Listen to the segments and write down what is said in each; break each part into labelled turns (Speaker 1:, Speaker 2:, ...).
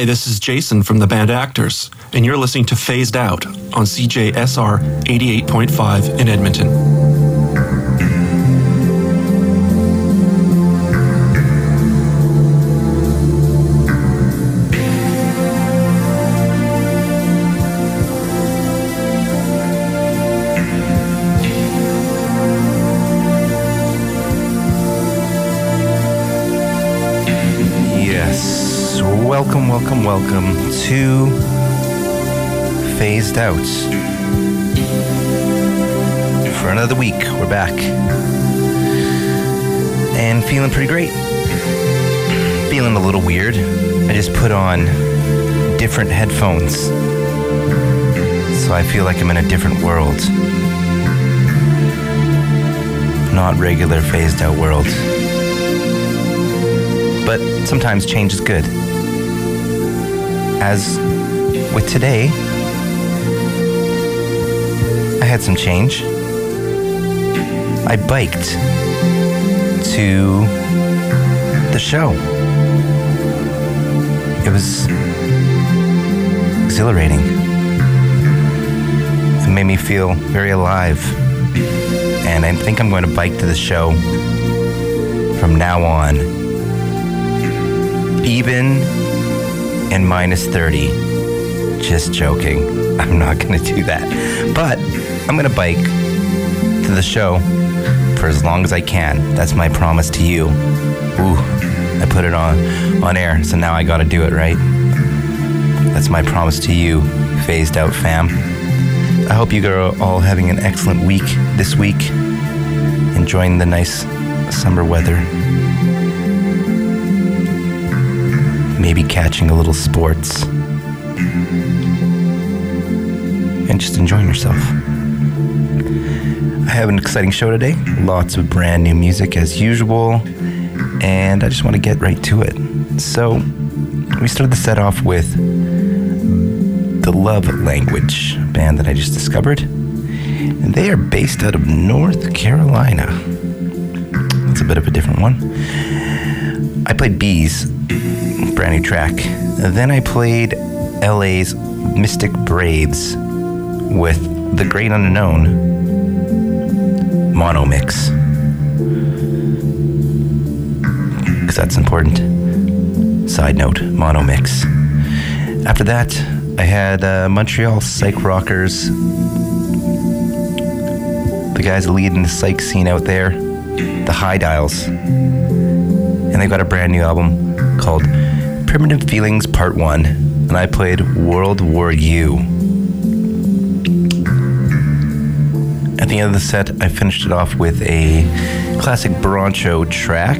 Speaker 1: Hi, this is Jason from the band Actors, and you're listening to Phased Out on CJSR 88.5 in Edmonton.
Speaker 2: Welcome, welcome, to Phased Out. For another week, we're back. And feeling pretty great. Feeling a little weird. I just put on different headphones. So I feel like I'm in a different world. Not regular phased out world. But sometimes change is good as with today, I had some change. I biked to the show. It was exhilarating. It made me feel very alive. And I think I'm going to bike to the show from now on. Even and minus 30. Just joking. I'm not going to do that. But I'm going to bike to the show for as long as I can. That's my promise to you. Ooh, I put it on on air, so now I got to do it, right? That's my promise to you, phased out fam. I hope you are all having an excellent week this week, enjoying the nice summer weather. Maybe catching a little sports, and just enjoying yourself. I have an exciting show today, lots of brand new music as usual, and I just want to get right to it. So, we started the set off with The Love Language, band that I just discovered. And they are based out of North Carolina. That's a bit of a different one. I played Bees brand new track. Then I played LA's Mystic Braves with The Great Unknown mono mix. Because that's important. Side note mono mix. After that, I had uh, Montreal Psych Rockers, the guys leading the psych scene out there, the High Dials. And they've got a brand new album called Primitive Feelings Part 1, and I played World War U. At the end of the set, I finished it off with a classic Broncho track.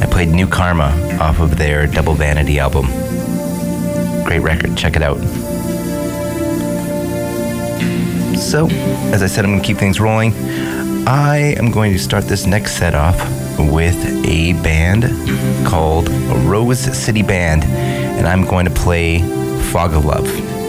Speaker 2: I played New Karma off of their Double Vanity album. Great record, check it out. So, as I said, I'm going to keep things rolling. I am going to start this next set off with a band called Rose City Band, and I'm going to play Fog of Love.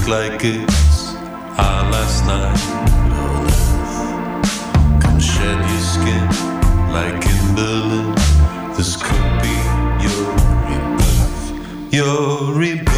Speaker 3: Let's like it's our last night on earth. Come shed your skin like in Berlin. This could be your rebirth. Your rebirth.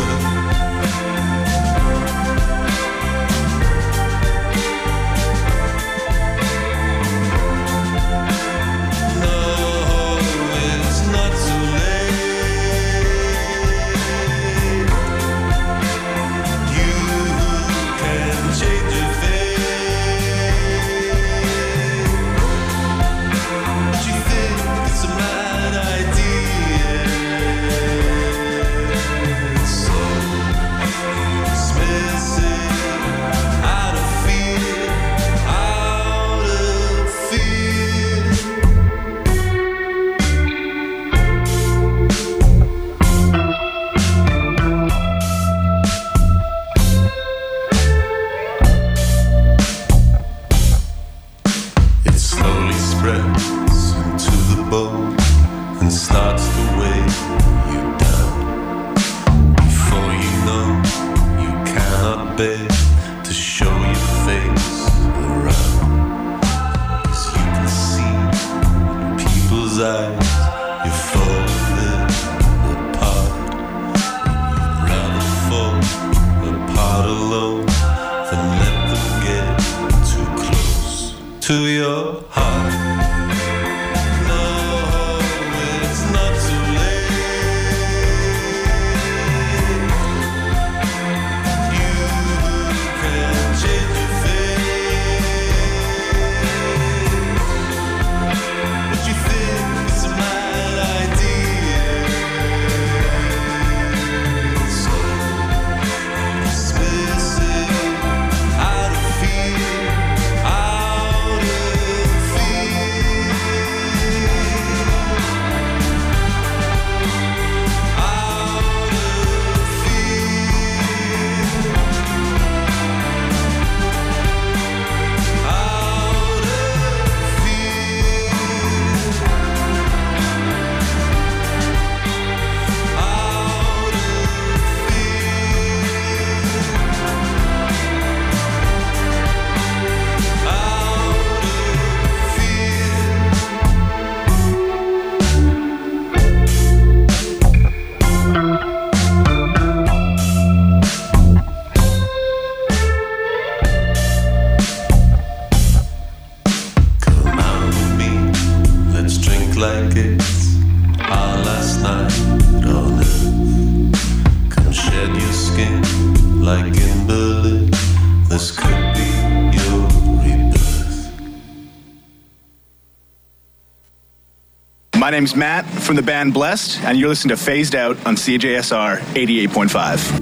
Speaker 4: Name's Matt from the band Blessed, and you're listening to Phased Out on CJSR 88.5.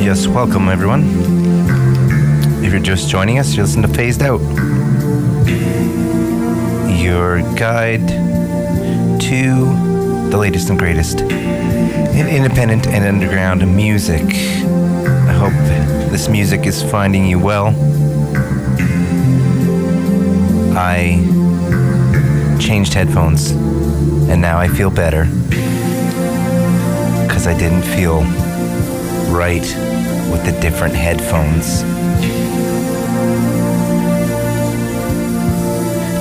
Speaker 2: Yes, welcome everyone. If you're just joining us, you listen to Phased Out, your guide to the latest and greatest in independent and underground music. I hope this music is finding you well. I changed headphones and now I feel better because I didn't feel right with the different headphones.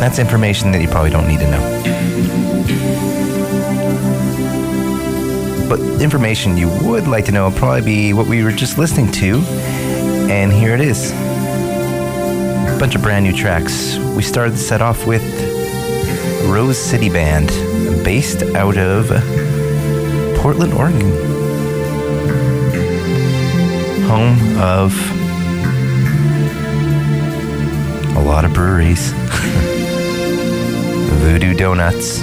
Speaker 2: That's information that you probably don't need to know. But information you would like to know would probably be what we were just listening to. And here it is. A bunch of brand new tracks. We started the set off with Rose City Band, based out of Portland, Oregon home of a lot of breweries. Voodoo Donuts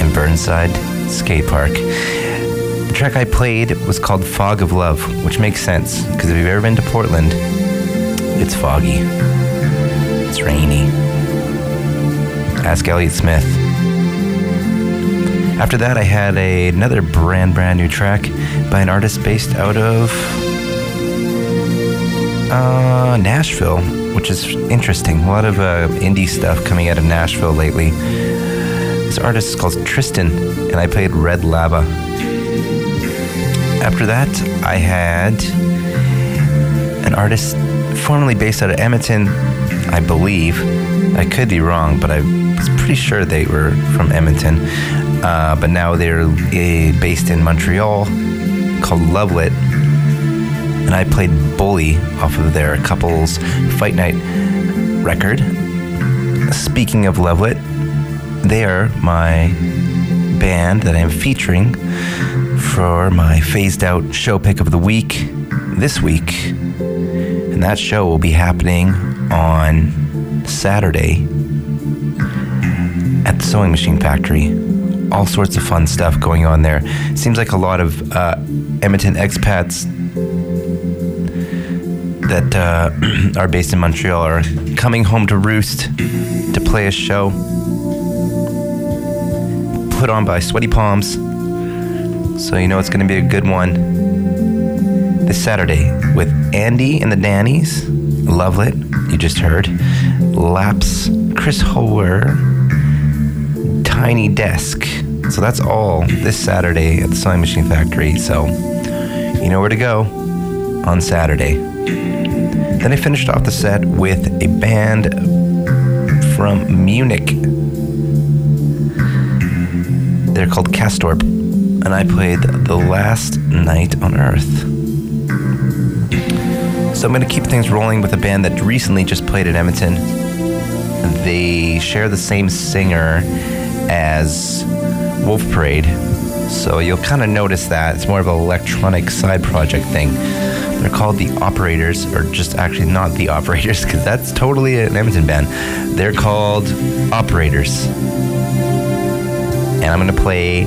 Speaker 2: and Burnside skate park. The track I played was called Fog of Love, which makes sense because if you've ever been to Portland, it's foggy, it's rainy. Ask Elliott Smith. After that, I had a, another brand, brand new track by an artist based out of uh, Nashville, which is interesting. A lot of uh, indie stuff coming out of Nashville lately. This artist is called Tristan, and I played Red Lava. After that, I had an artist formerly based out of Edmonton, I believe. I could be wrong, but I was pretty sure they were from Edmonton. Uh, but now they're uh, based in Montreal, called Lovelit and I played Bully off of their couples fight night record. Speaking of Lovelit, they are my band that I'm featuring for my phased out show pick of the week this week. And that show will be happening on Saturday at the Sewing Machine Factory. All sorts of fun stuff going on there. Seems like a lot of uh, Edmonton expats that uh, are based in Montreal are coming home to roost to play a show put on by Sweaty Palms. So you know it's going to be a good one this Saturday with Andy and the Dannies, Lovelit, you just heard, Laps, Chris Hower, Tiny Desk. So that's all this Saturday at the Sewing Machine Factory. So you know where to go on Saturday. Then I finished off the set with a band from Munich. They're called Castorp, and I played The Last Night on Earth. So I'm going to keep things rolling with a band that recently just played at Edmonton. They share the same singer as Wolf Parade, so you'll kind of notice that. It's more of an electronic side project thing. They're called the Operators, or just actually not the Operators, because that's totally an Edmonton band. They're called Operators. And I'm going to play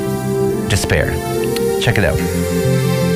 Speaker 2: Despair. Check it out.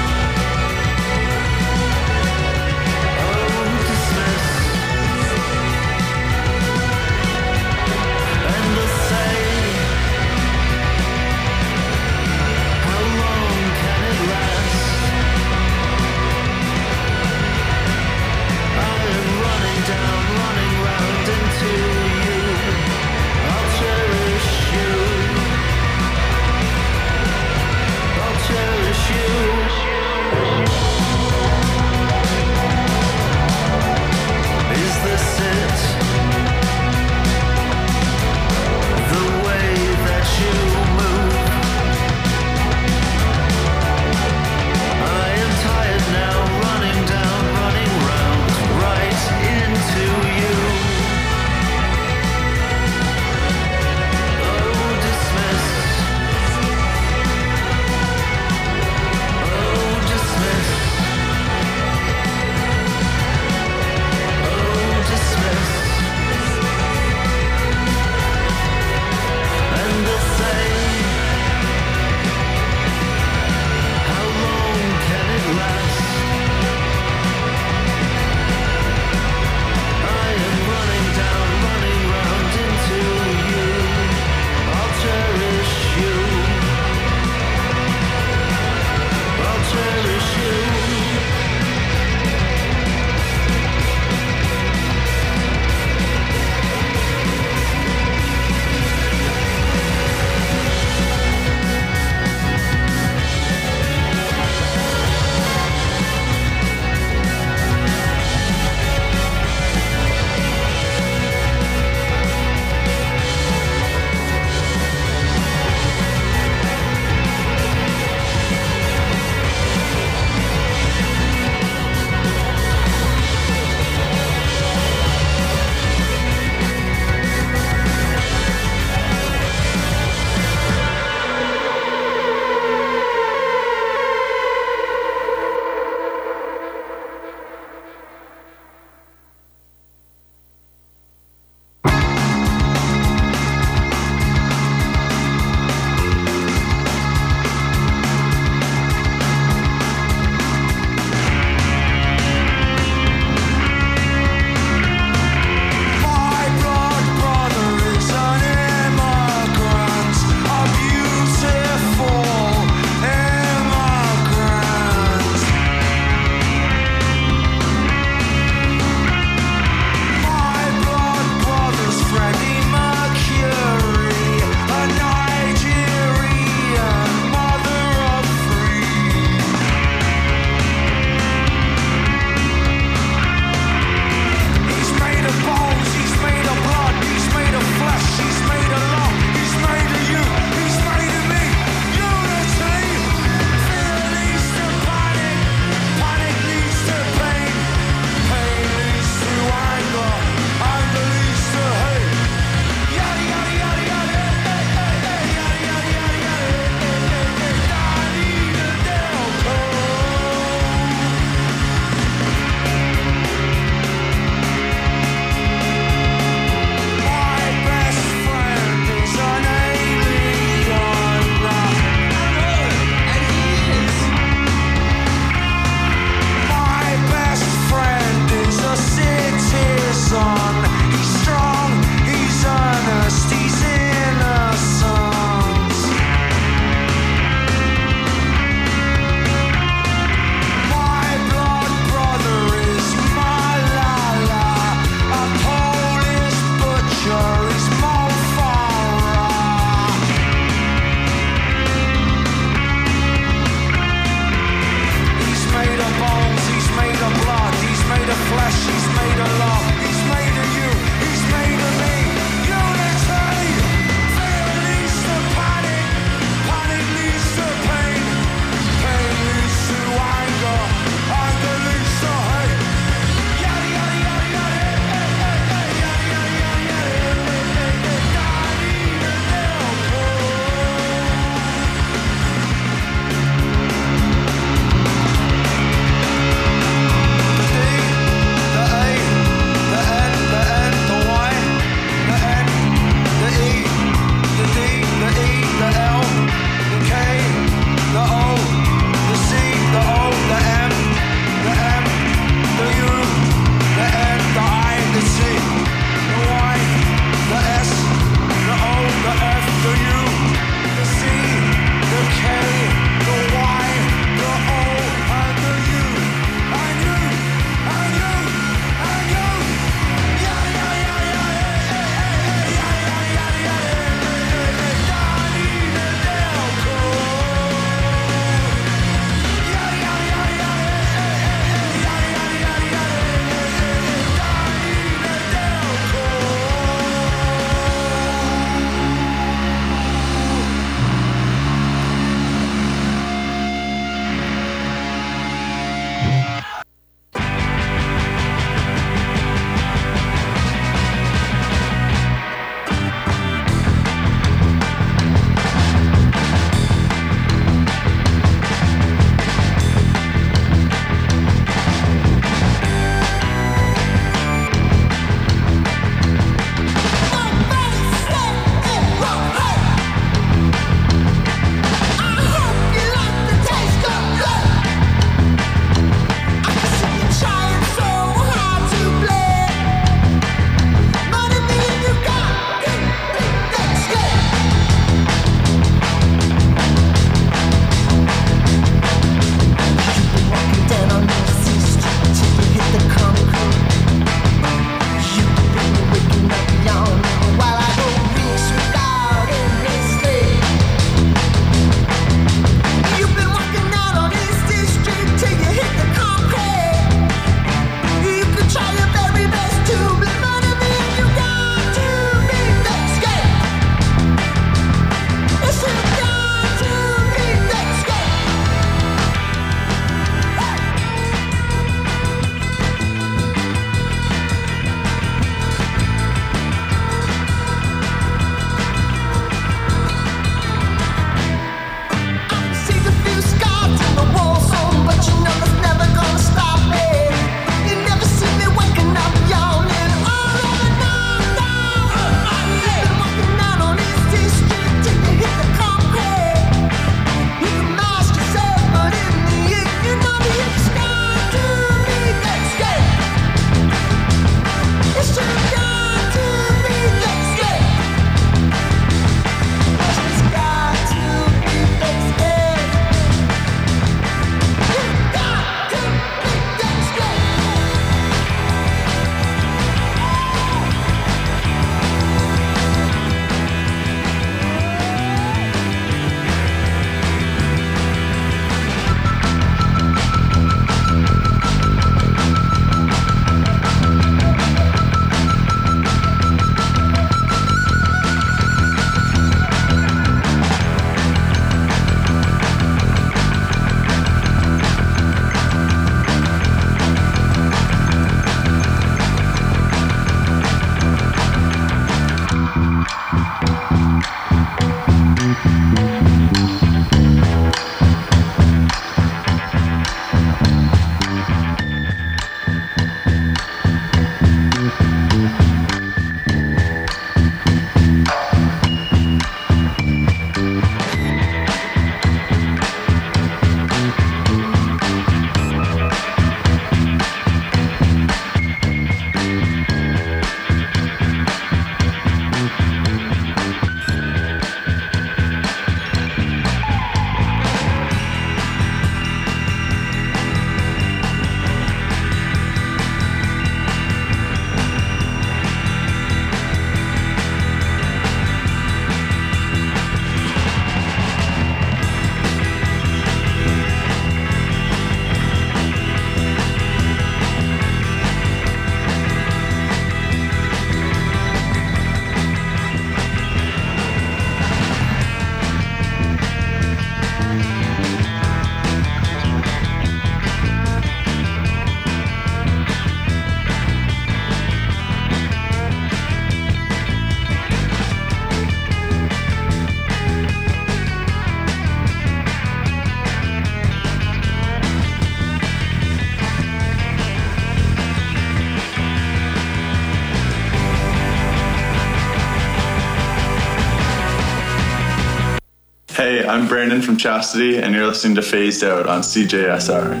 Speaker 5: I'm Brandon from Chastity, and you're listening to Phased Out on CJSR.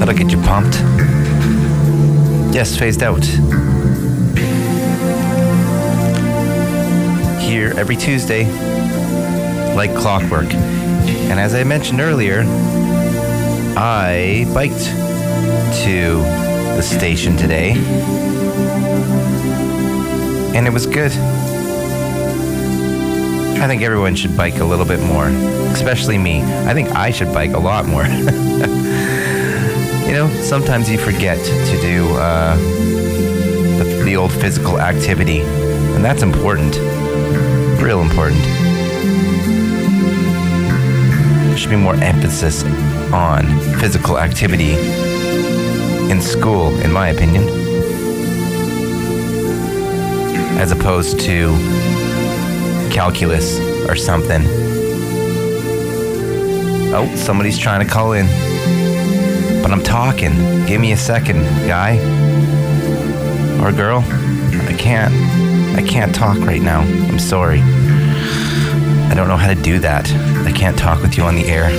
Speaker 2: That'll get you pumped. Yes, phased out. Here every Tuesday, like clockwork. And as I mentioned earlier, I biked to the station today. And it was good. I think everyone should bike a little bit more, especially me. I think I should bike a lot more. you know, sometimes you forget to do uh, the, the old physical activity, and that's important. Real important. There should be more emphasis on physical activity in school, in my opinion, as opposed to calculus or something. Oh, somebody's trying to call in. But I'm talking. Give me a second, guy. Or girl. I can't. I can't talk right now. I'm sorry. I don't know how to do that. I can't talk with you on the air.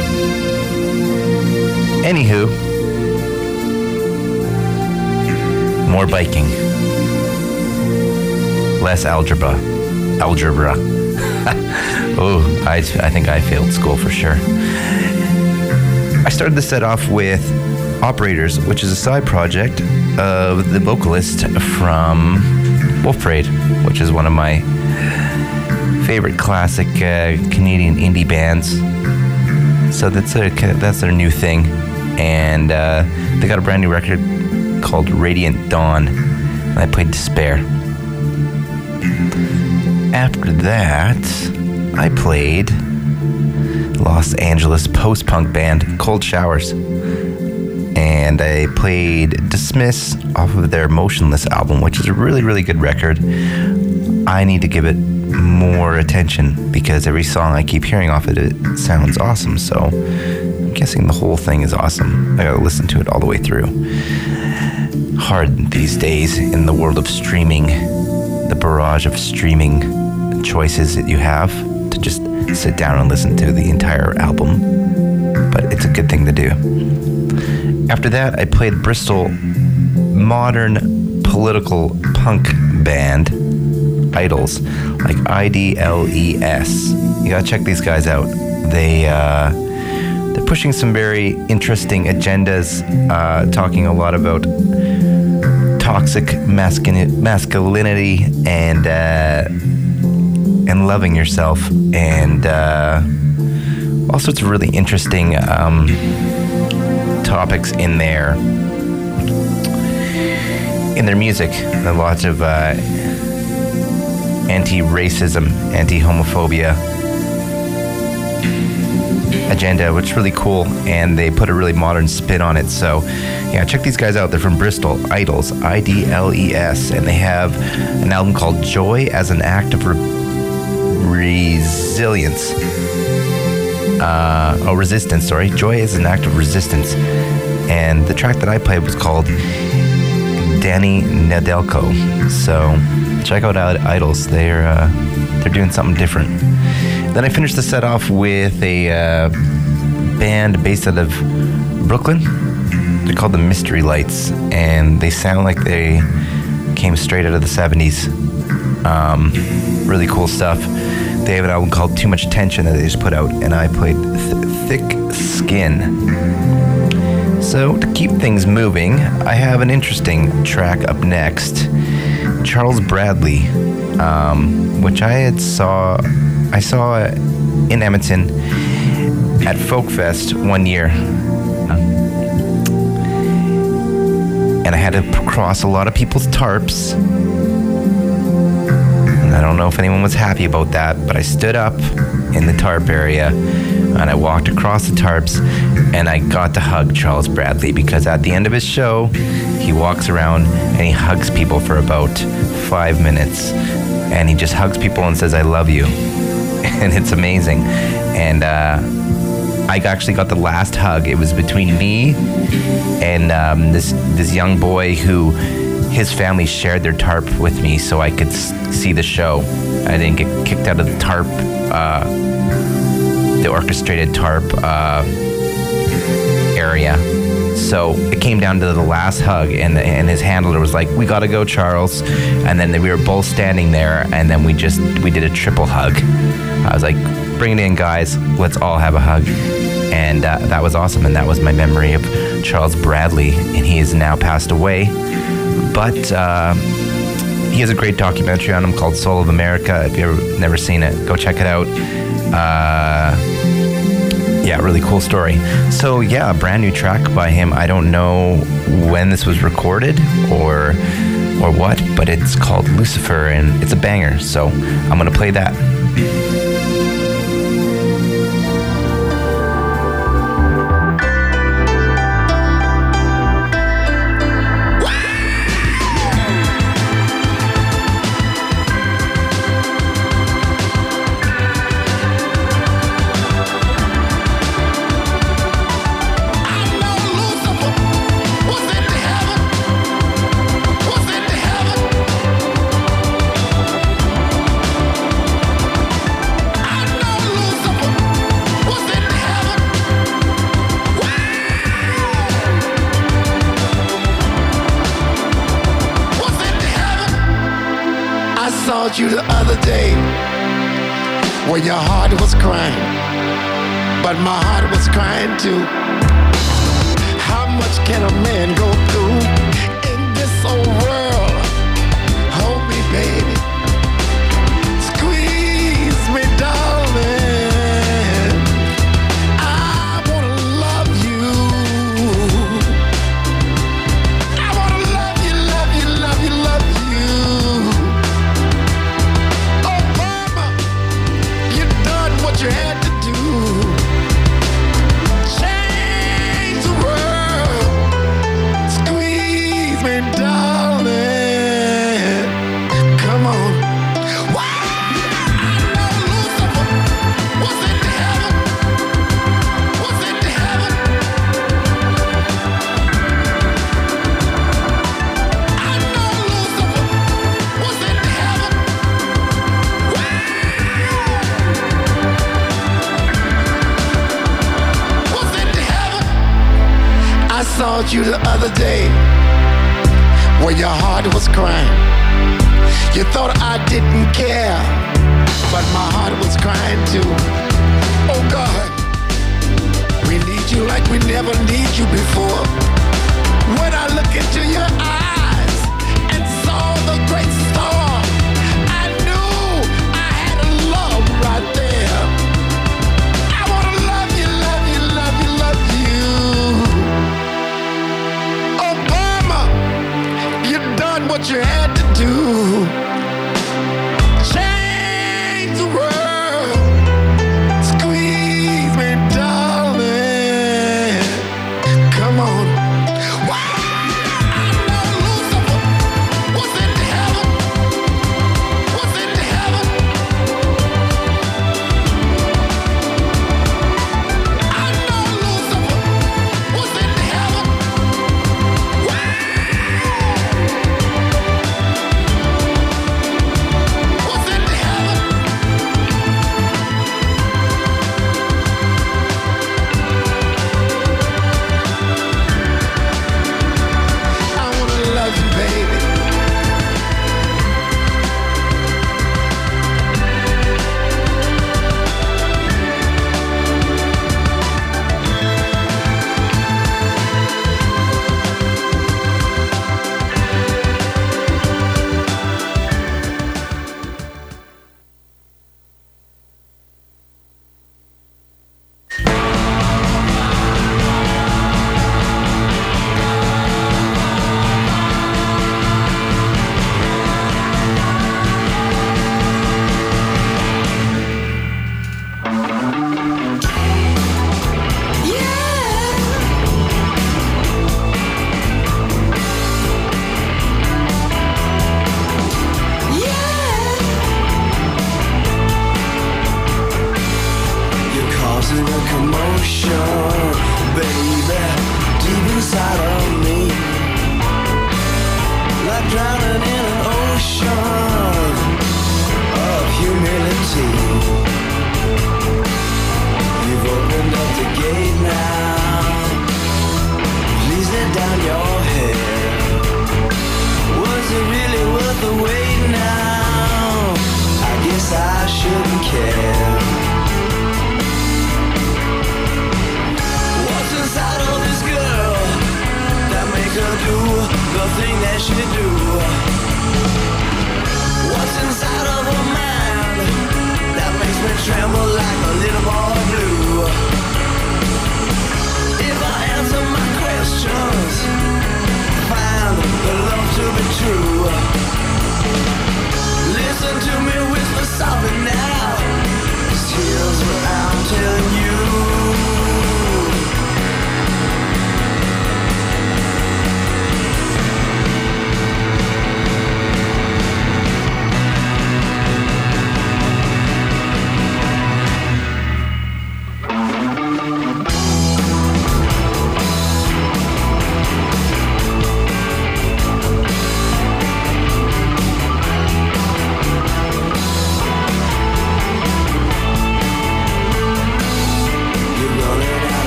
Speaker 2: Anywho, more biking. Less algebra. Algebra. oh, I, I think I failed school for sure. I started the set off with Operators, which is a side project of the vocalist from Wolf Parade, which is one of my favorite classic uh, Canadian indie bands. So that's a, that's their new thing, and uh, they got a brand new record called Radiant Dawn, and I played Despair. After that, I played Los Angeles post punk band Cold Showers. And I played Dismiss off of their Motionless album, which is a really, really good record. I need to give it more attention because every song I keep hearing off it, it sounds awesome. So I'm guessing the whole thing is awesome. I gotta listen to it all the way through. Hard these days in the world of streaming, the barrage of streaming choices that you have to just sit down and listen to the entire album. But it's a good thing to do. After that, I played Bristol modern political punk band IDLES, like I D L E S. You gotta check these guys out. They uh, they're pushing some very interesting agendas, uh, talking a lot about toxic masculin- masculinity and uh, and loving yourself, and uh, all sorts of really interesting um, topics in there in their music. A lot of uh, anti-racism, anti-homophobia agenda, which is really cool, and they put a really modern spin on it. So, yeah, check these guys out. They're from Bristol, IDLES, I D L E S, and they have an album called Joy as an Act of Re- Resilience. Uh, oh, resistance, sorry. Joy is an act of resistance. And the track that I played was called Danny Nedelko. So check out IDLES. They're uh, they're doing something different. Then I finished the set off with a uh, band based out of Brooklyn. They're called the Mystery Lights, and they sound like they came straight out of the 70s. Um, really cool stuff. They have an album called Too Much Tension that they just put out, and I played Th- Thick Skin. So, to keep things moving, I have an interesting track up next. Charles Bradley, um, which I had saw, I saw it in Edmonton at Folk Fest one year, um, and I had to cross a lot of people's tarps. And I don't know if anyone was happy about that, but I stood up in the tarp area and I walked across the tarps and I got to hug Charles Bradley because at the end of his show, he walks around and he hugs people for about five minutes and he just hugs people and says, I love you. And it's amazing. And uh, I actually got the last hug. It was between me and um, this this young boy who his family shared their tarp with me so I could see the show. I didn't get kicked out of the tarp, uh, the orchestrated tarp uh, area. So it came down to the last hug, and and his handler was like, "We gotta go, Charles." And then we were both standing there, and then we just we did a triple hug. I was like, "Bring it in, guys. Let's all have a hug." And uh, that was awesome, and that was my memory of Charles Bradley, and he has now passed away. But uh, he has a great documentary on him called Soul of America. If you've never seen it, go check it out. Uh, yeah, really cool story. So yeah, brand new track by him. I don't know when this was recorded or or what, but it's called Lucifer and it's a banger. So I'm gonna play that.
Speaker 6: You the other day when your heart was crying. You thought I didn't care, but my heart was crying too. Oh God, we need you like we never need you before. When I look into your eyes what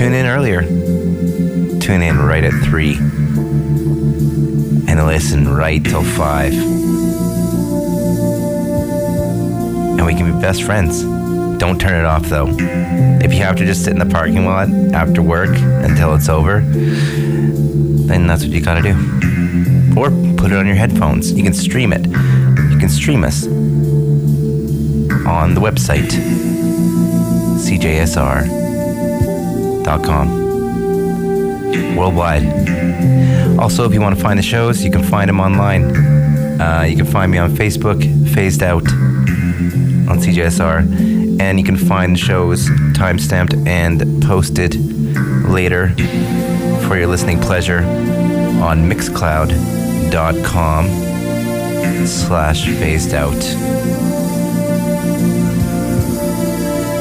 Speaker 2: tune in earlier. Tune in right at 3 and listen right till 5. And we can be best friends. Don't turn it off though. If you have to just sit in the parking lot after work until it's over, then that's what you gotta do. Or put it on your headphones. You can stream it. You can stream us on the website, cjsr.com. Worldwide. Also, if you want to find the shows, you can find them online. Uh, you can find me on Facebook, Phased Out on CJSR and you can find the shows time-stamped and posted later for your listening pleasure on mixcloud.com slash phased out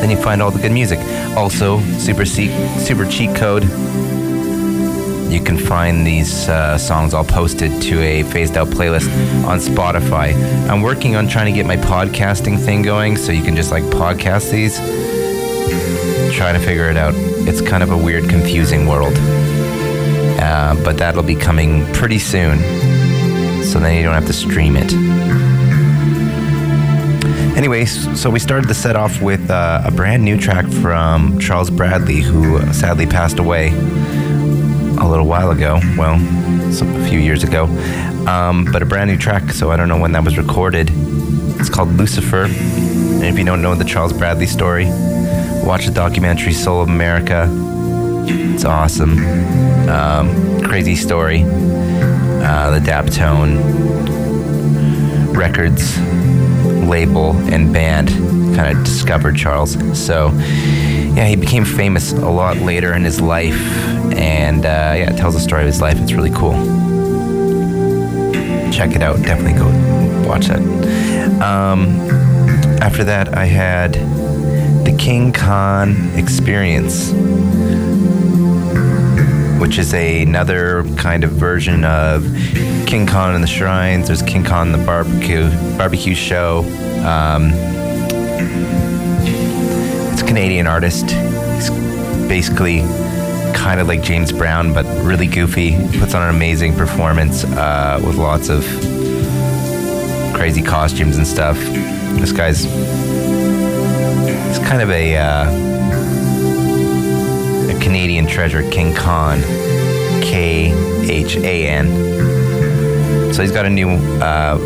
Speaker 2: then you find all the good music also super cheat, super cheat code you can find these uh, songs all posted to a phased out playlist on Spotify. I'm working on trying to get my podcasting thing going so you can just like podcast these. Trying to figure it out. It's kind of a weird, confusing world. Uh, but that'll be coming pretty soon. So then you don't have to stream it. Anyways, so we started the set off with uh, a brand new track from Charles Bradley, who sadly passed away a little while ago. Well, a few years ago. Um, but a brand new track, so I don't know when that was recorded. It's called Lucifer. And if you don't know the Charles Bradley story, watch the documentary Soul of America. It's awesome. Um, crazy story. Uh, the Daptone Records label and band kind of discovered Charles. So, yeah, he became famous a lot later in his life and uh, yeah, it tells the story of his life. It's really cool. Check it out. Definitely go watch that. Um, after that, I had the King Khan Experience, which is a, another kind of version of King Khan and the Shrines. There's King Khan the barbecue barbecue show. Um, it's a Canadian artist. He's basically kind of like James Brown, but really goofy. Puts on an amazing performance uh, with lots of crazy costumes and stuff. This guy's he's kind of a uh, a Canadian treasure, King Khan, K H A N. So he's got a new uh,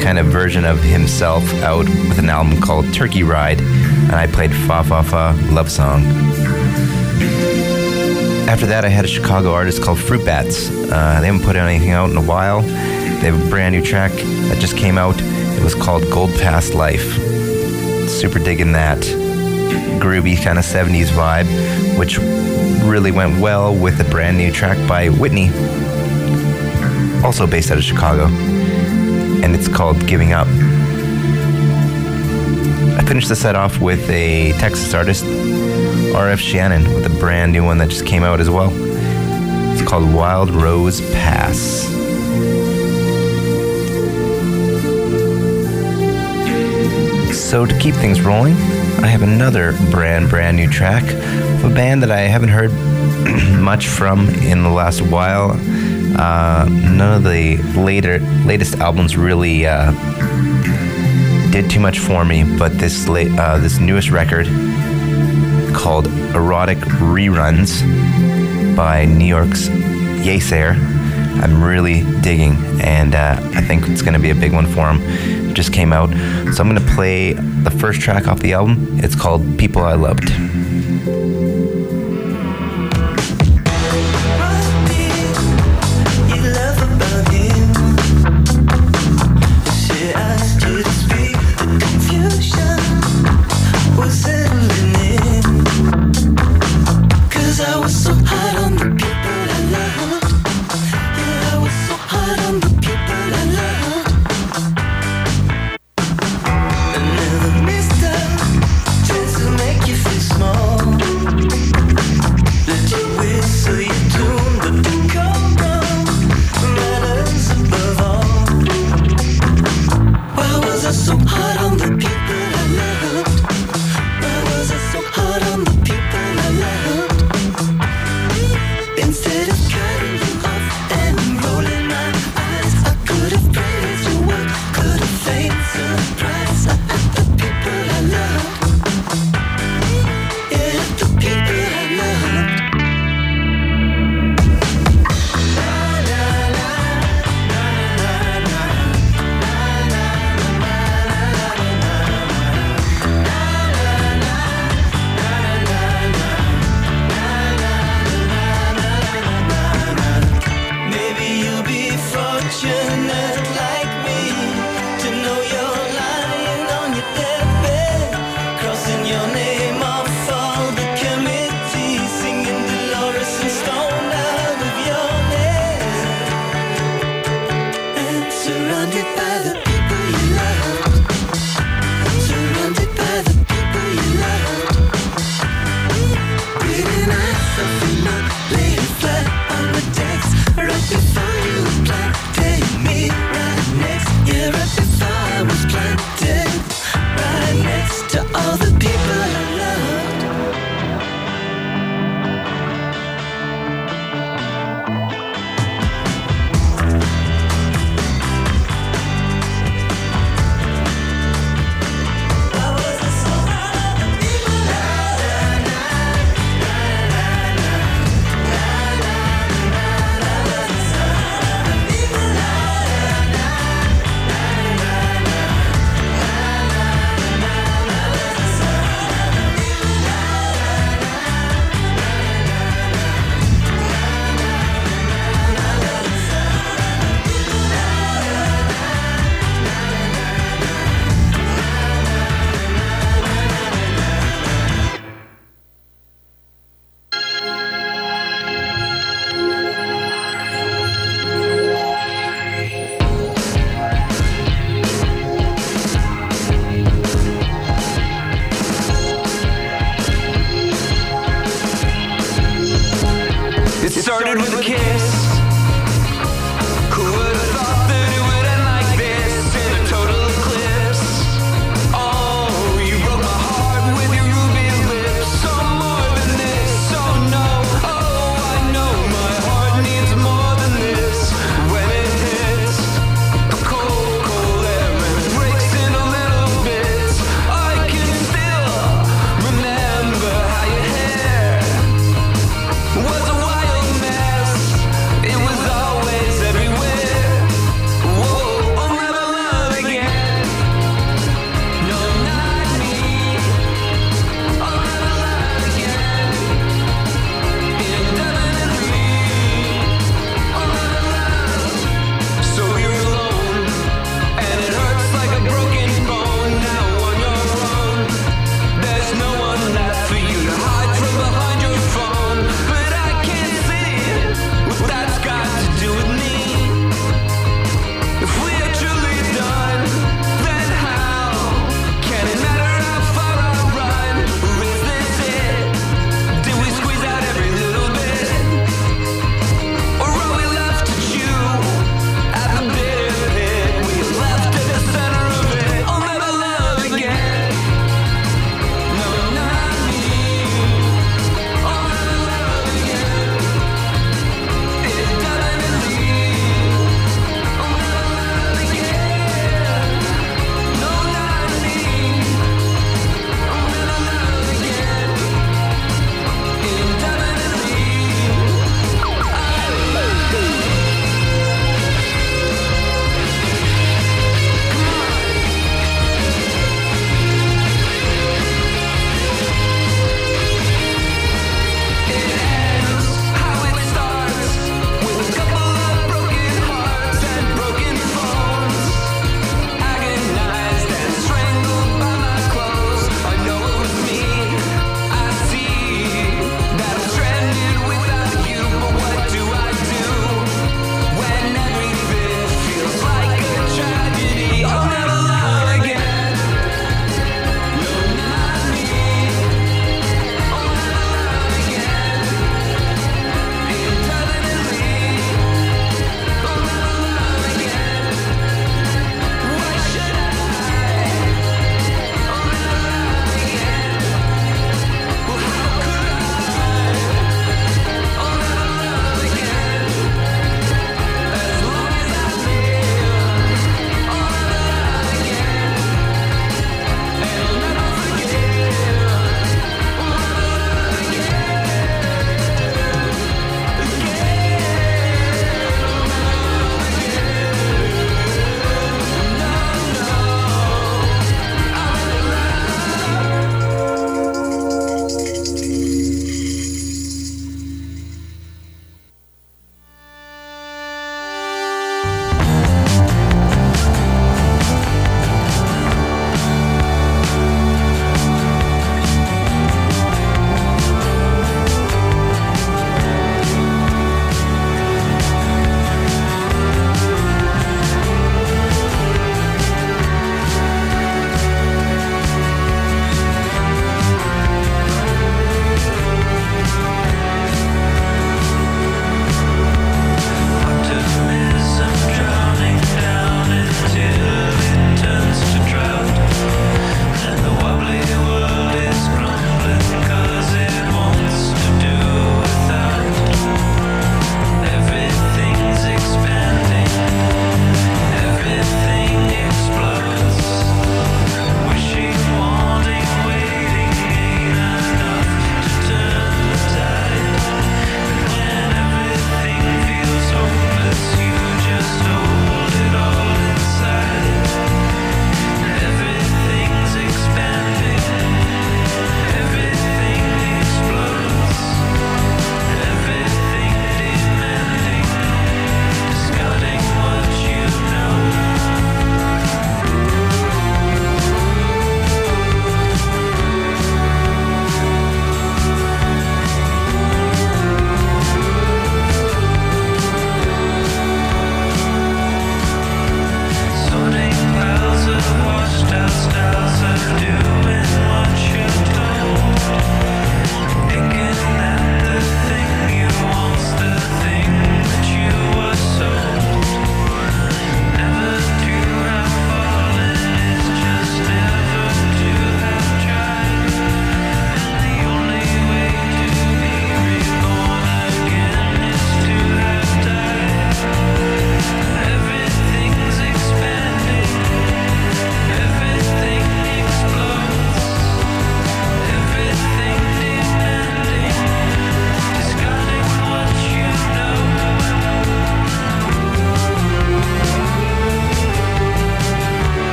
Speaker 2: kind of version of himself out with an album called Turkey Ride, and I played Fa Fa Fa Love Song. After that, I had a Chicago artist called Fruit Bats. Uh, they haven't put anything out in a while. They have a brand new track that just came out. It was called Gold Past Life. Super digging that groovy kind of 70s vibe, which really went well with a brand new track by Whitney, also based out of Chicago. And it's called Giving Up. I finished the set off with a Texas artist RF Shannon with a brand new one that just came out as well. It's called Wild Rose Pass. So to keep things rolling, I have another brand brand new track of a band that I haven't heard much from in the last while. Uh, none of the later latest albums really uh, did too much for me, but this uh, this newest record called Erotic Reruns by New York's Yeasayer. I'm really digging, and uh, I think it's going to be a big one for him. Just came out, so I'm going to play the first track off the album. It's called People I Loved.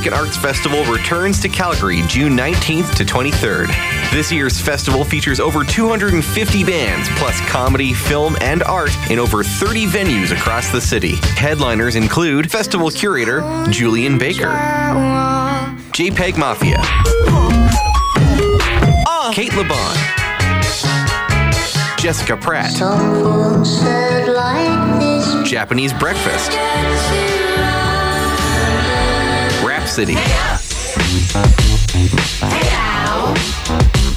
Speaker 7: Music and Arts Festival returns to Calgary June 19th to 23rd. This year's festival features over 250 bands, plus comedy, film, and art in over 30 venues across the city. Headliners include festival curator Julien Baker, JPEG Mafia, Cate Le Bon, Jessica Pratt, Japanese Breakfast, Rapsody,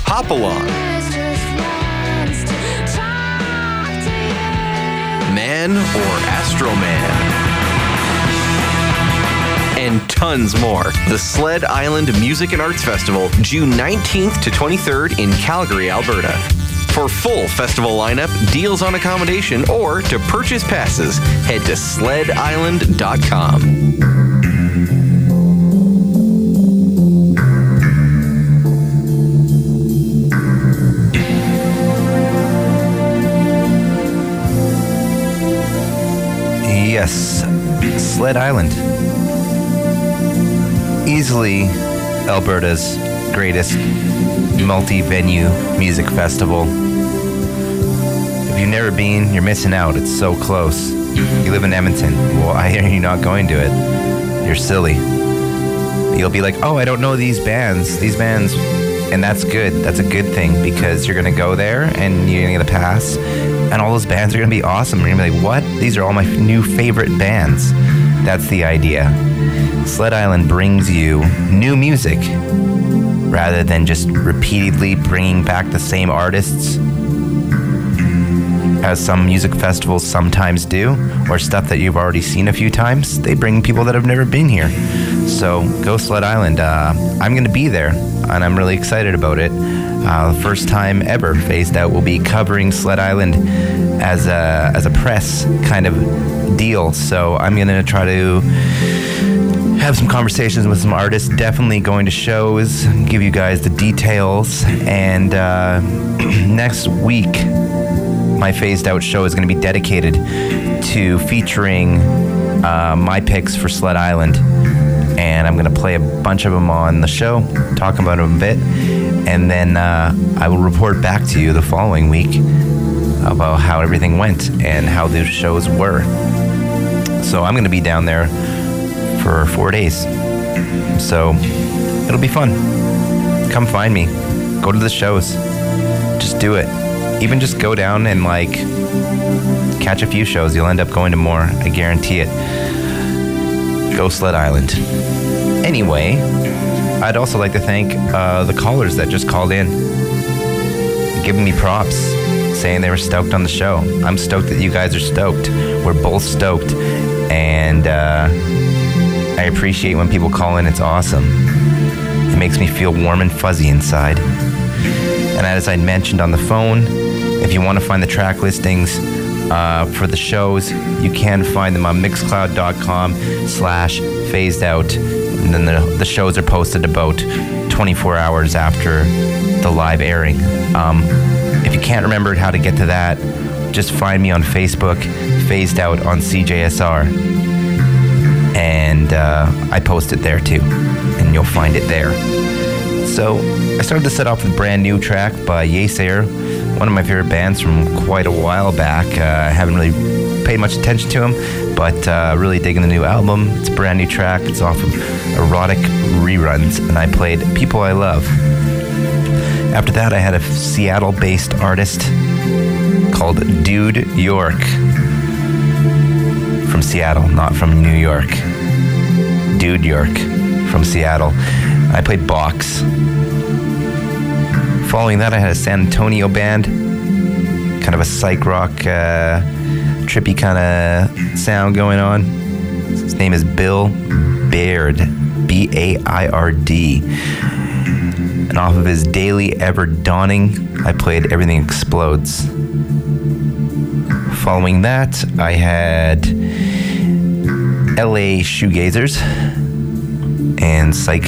Speaker 7: Hop Along, Man or Astro Man and tons more. The Sled Island Music and Arts Festival, June 19th to 23rd in Calgary, Alberta. For full festival lineup, deals on accommodation, or to purchase passes, head to sledisland.com.
Speaker 2: Yes, Sled Island. Easily Alberta's greatest multi venue music festival. If you've never been, you're missing out. It's so close. You live in Edmonton. I hear you're not going to it. You're silly. You'll be like, oh, I don't know these bands. These bands. And that's good. That's a good thing because you're going to go there and you're going to get a pass. And all those bands are going to be awesome. You're going to be like, what? These are all my new favorite bands. That's the idea. Sled Island brings you new music rather than just repeatedly bringing back the same artists as some music festivals sometimes do, or stuff that you've already seen a few times. They bring people that have never been here. So go Sled Island. Uh, I'm going to be there, and I'm really excited about it. Uh, the first time ever, Phased Out will be covering Sled Island as a as a press kind of deal. So I'm to try to have some conversations with some artists. Definitely going to shows, give you guys the details, and uh, next week my phased out show is to be dedicated to featuring uh, my picks for Sled Island. And I'm going to play a bunch of them on the show, talk about them a bit, and then uh, I will report back to you the following week about how everything went and how the shows were. So I'm going to be down there for four days. So it'll be fun. Come find me. Go to the shows. Just do it even just go down and like catch a few shows. You'll end up going to more. I guarantee it. Go Sled Island. Anyway, I'd also like to thank uh, the callers that just called in, giving me props, saying they were stoked on the show. I'm stoked that you guys are stoked. We're both stoked, and uh, I appreciate when people call in. It's awesome. It makes me feel warm and fuzzy inside. And as I mentioned on the phone, if you want to find the track listings uh, for the shows, you can find them on mixcloud.com slash phased out. And then the, the shows are posted about 24 hours after the live airing. Um, if you can't remember how to get to that, just find me on Facebook, phased out on CJSR. And uh, I post it there too, and you'll find it there. So I started to set off with brand new track by Yeasayer, one of my favorite bands from quite a while back. Uh, I haven't really paid much attention to them, but uh, really digging the new album. It's a brand new track. It's off of Erotic Reruns, and I played People I Love. After that, I had a Seattle based artist called Dude York from Seattle, not from New York. Dude York from Seattle. I played Box. Following that, I had a San Antonio band, kind of a psych rock, uh, trippy kind of sound going on. His name is Bill Baird, B A I R D. And off of his Daily Ever Dawning, I played Everything Explodes. Following that, I had LA Shoegazers and Psych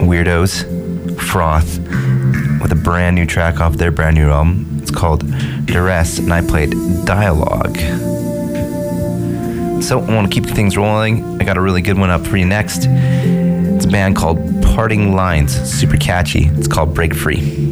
Speaker 2: Weirdos Froth a brand new track off their brand new album. It's called Duress, and I played Dialogue.
Speaker 8: So I want to keep things rolling. I got a really good one up for you next. It's a band called Parting Lines. Super catchy. It's called Break Free.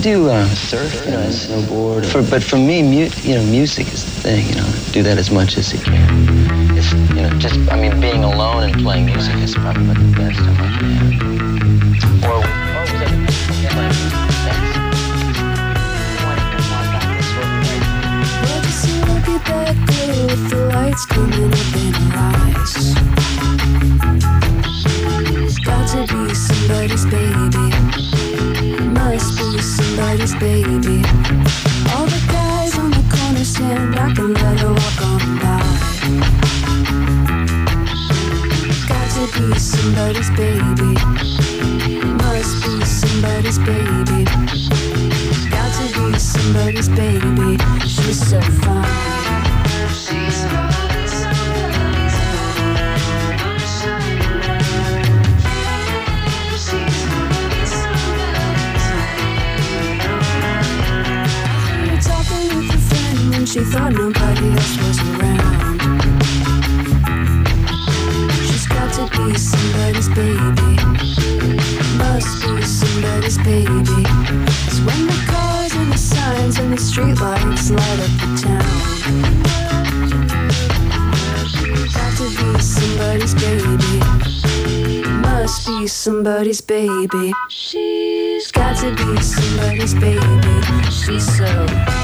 Speaker 9: Do uh, surf, you know, and snowboard. For, but for me, mu- you know, music is the thing. You know, do that as much as you can. It's, you know, just I mean, being alone and playing music is probably the best
Speaker 10: girl with the lights coming up in her eyes? Got to be somebody's baby. Must be somebody's baby. All the guys on the corner stand, I can let her walk on by. Got to be somebody's baby. Must be somebody's baby. Somebody's baby. She's got to be somebody's baby. She's so.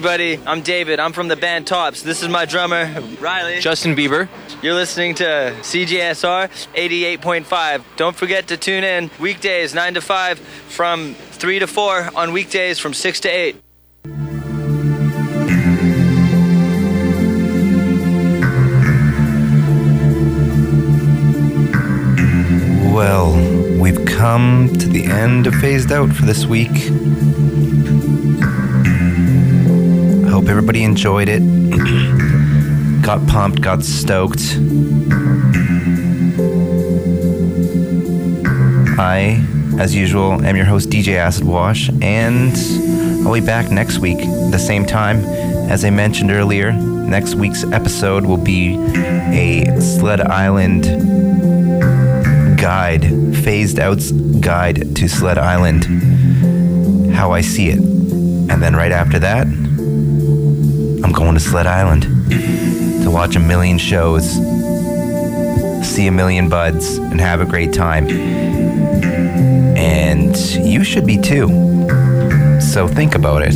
Speaker 11: Everybody. I'm David. I'm from the band Tops. This is my drummer, Riley.
Speaker 12: Justin Bieber.
Speaker 11: You're listening to CJSR 88.5. Don't forget to tune in weekdays 9 to 5 from 3 to 4 on weekdays from 6 to 8.
Speaker 2: Well, we've come to the end of Phased Out for this week. Hope everybody enjoyed it. got pumped, got stoked. I, as usual, am your host, DJ Acid Wash, and I'll be back next week, the same time. As I mentioned earlier, next week's episode will be a Sled Island guide, phased out guide to Sled Island, how I see it. And then right after that, I'm going to Sled Island to watch a million shows, see a million buds, and have a great time. And you should be too. So think about it.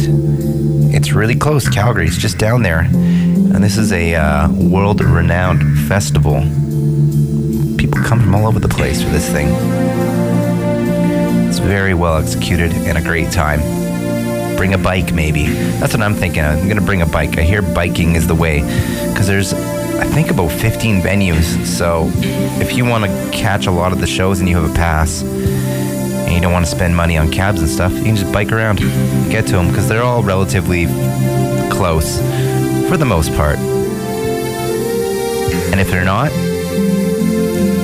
Speaker 2: It's really close. Calgary's just down there. And this is a uh, world renowned festival people come from all over the place for this thing. It's very well executed and a great time. Bring a bike, maybe. That's what I'm thinking. I'm going to bring a bike. I hear biking is the way because there's, I think, about 15 venues. So if you want to catch a lot of the shows and you have a pass and you don't want to spend money on cabs and stuff, you can just bike around, get to them because they're all relatively close for the most part. And if they're not,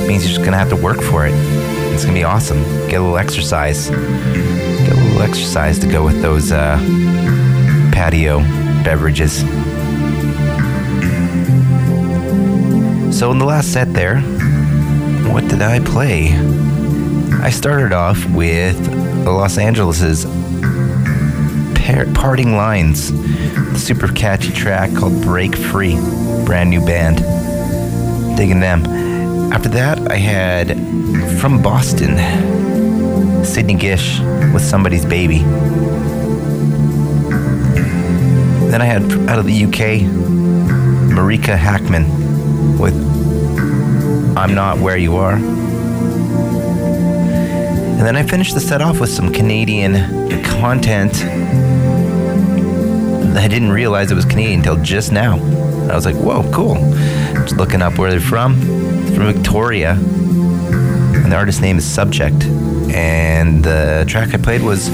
Speaker 2: means you're just gonna have to work for it. It's gonna be awesome. Get a little exercise. Exercise to go with those uh, patio beverages. So in the last set there, what did I play? I started off with Los Angeles's par- Parting Lines, super catchy track called Break Free, brand new band. Digging them. After that, I had from Boston, Sidney Gish with Somebody's Baby. Then I had out of the UK, Marika Hackman with I'm Not Where You Are. And then I finished the set off with some Canadian content I didn't realize it was Canadian until just now. I was like, whoa, cool. Just looking up where they're from. from Victoria. And the artist's name is Subject. And the track I played was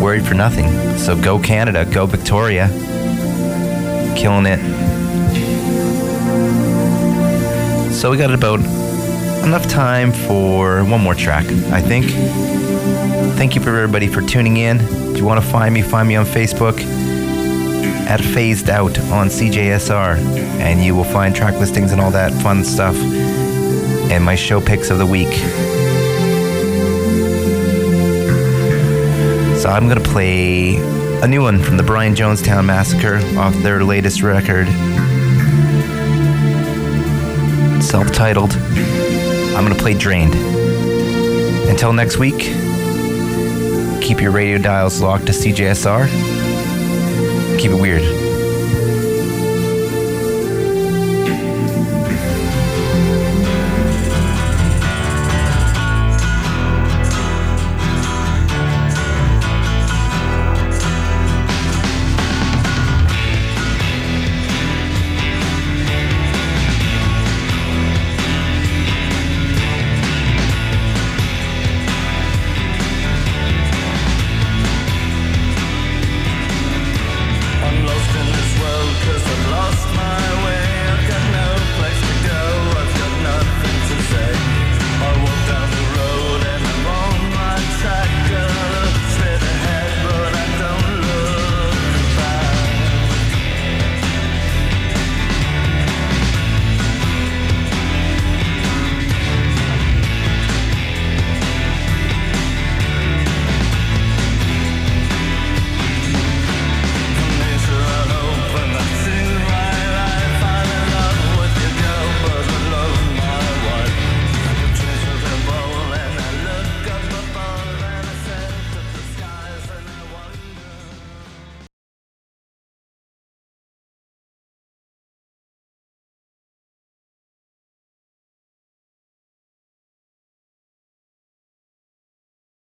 Speaker 2: Worried for Nothing. So go Canada, go Victoria. Killing it. So we got about enough time for one more track, I think. Thank you for everybody for tuning in. If you want to find me, find me on Facebook at Phased Out on CJSR, and you will find track listings and all that fun stuff and my show picks of the week. Uh, I'm going to play a new one from the Brian Jonestown Massacre off their latest record, self titled. I'm going to play Drained. Until next week, keep your radio dials locked to CJSR. Keep it weird.